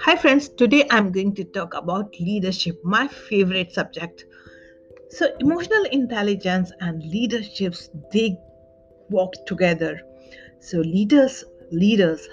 Hi, friends. Today I'm going to talk about leadership, my favorite subject. So, emotional intelligence and leaderships they walk together. So, leaders, leaders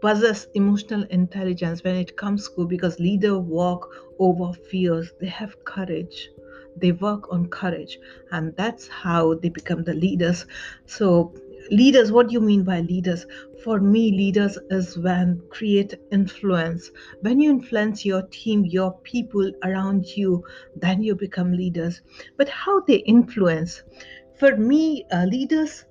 possess emotional intelligence when it comes to because leader walk over fears. They have courage. They work on courage, and that's how they become the leaders. So, leaders what do you mean by leaders? For me leaders is when create influence. When you influence your team your people around you then you become leaders. But how they influence? For me uh, leaders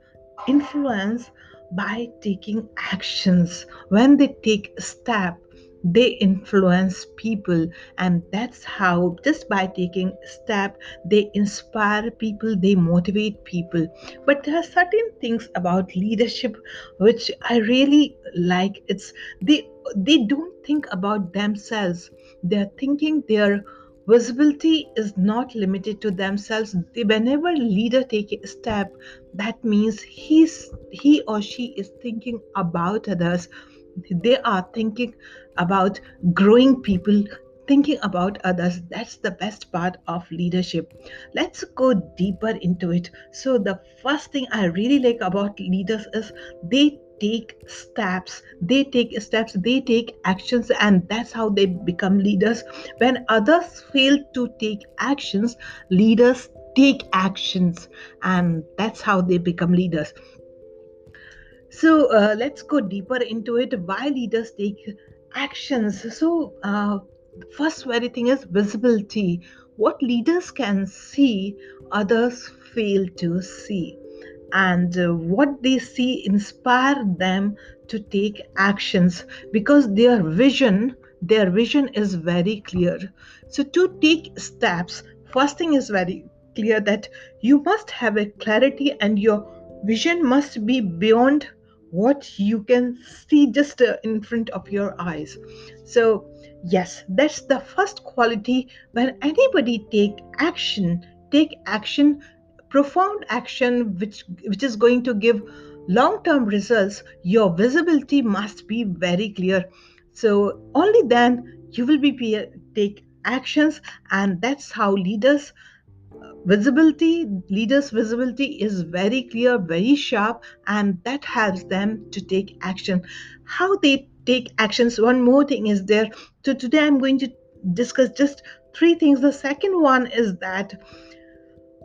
influence by taking actions. When they take step they influence people and that's how just by taking step they inspire people they motivate people. But there are certain things about leadership which i really like. It's they they don't think about themselves. They're thinking their visibility is not limited to themselves. Whenever leader take a step that means he's he or she is thinking about others they are thinking about growing people thinking about others. That's the best part of leadership. Let's go deeper into it. So the first thing i really like about leaders is they take steps. They take steps. They take actions and that's how they become leaders. When others fail to take actions leaders take actions and that's how they become leaders so uh, let's go deeper into it. Why leaders take actions? So uh, first very thing is visibility. What leaders can see others fail to see. And uh, what they see inspire them to take actions because their vision their vision is very clear. So to take steps first thing is very clear that you must have a clarity and your vision must be beyond what you can see just uh, in front of your eyes. So yes that's the first quality when anybody take action take action profound action which which is going to give long term results your visibility must be very clear. So only then you will be take actions and that's how leaders visibility leaders visibility is very clear very sharp and that helps them to take action. How they take actions one more thing is there. So today i'm going to discuss just three things. The second one is that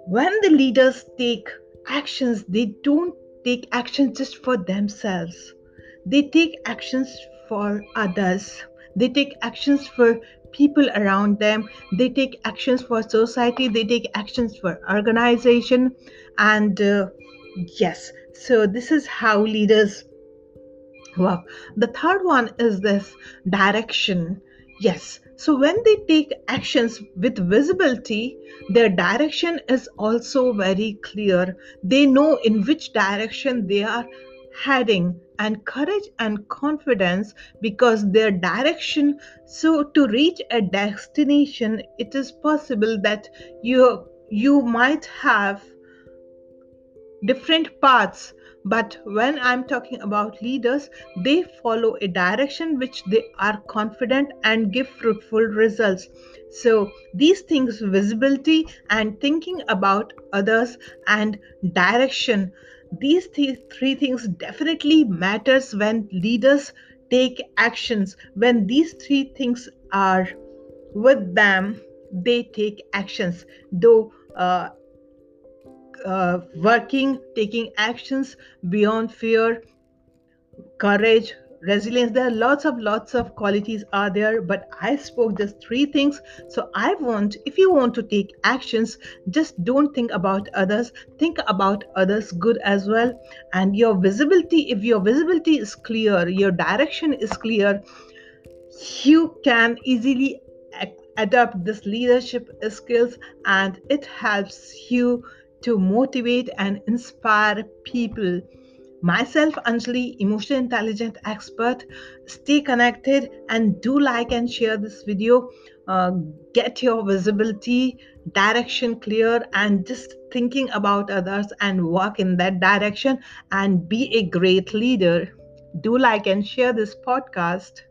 when the leaders take actions they don't take actions just for themselves. They take actions for others they take actions for people around them. They take actions for society. They take actions for organization. And uh, yes. So this is how leaders work. The third one is this direction. Yes. So when they take actions with visibility their direction is also very clear. They know in which direction they are heading and courage and confidence because their direction so to reach a destination it is possible that you you might have different paths. But when i'm talking about leaders they follow a direction which they are confident and give fruitful results. So these things visibility and thinking about others and direction these th- three things definitely matters when leaders take actions. When these three things are with them they take actions. Though uh, uh, working, taking actions beyond fear, courage, resilience. There are lots of lots of qualities are there, but I spoke just three things. So I want, if you want to take actions, just don't think about others. Think about others good as well. And your visibility, if your visibility is clear, your direction is clear, you can easily adapt this leadership skills and it helps you to motivate and inspire people myself anjali emotional intelligent expert. Stay connected and do like and share this video. Uh, get your visibility direction clear and just thinking about others and walk in that direction and be a great leader. Do like and share this podcast